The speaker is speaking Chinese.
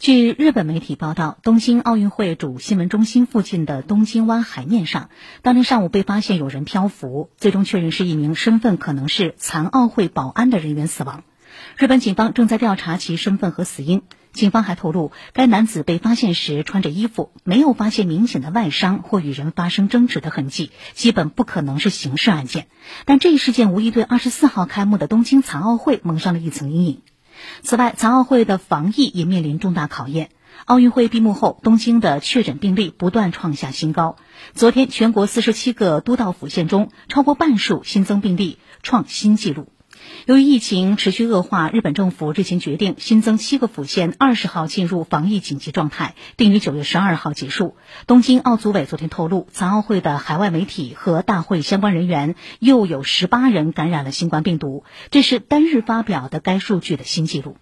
据日本媒体报道，东京奥运会主新闻中心附近的东京湾海面上，当天上午被发现有人漂浮，最终确认是一名身份可能是残奥会保安的人员死亡。日本警方正在调查其身份和死因。警方还透露，该男子被发现时穿着衣服，没有发现明显的外伤或与人发生争执的痕迹，基本不可能是刑事案件。但这一事件无疑对二十四号开幕的东京残奥会蒙上了一层阴影。此外，残奥会的防疫也面临重大考验。奥运会闭幕后，东京的确诊病例不断创下新高。昨天，全国四十七个都道府县中，超过半数新增病例创新纪录。由于疫情持续恶化，日本政府日前决定新增七个府县，二十号进入防疫紧急状态，定于九月十二号结束。东京奥组委昨天透露，残奥会的海外媒体和大会相关人员又有十八人感染了新冠病毒，这是单日发表的该数据的新纪录。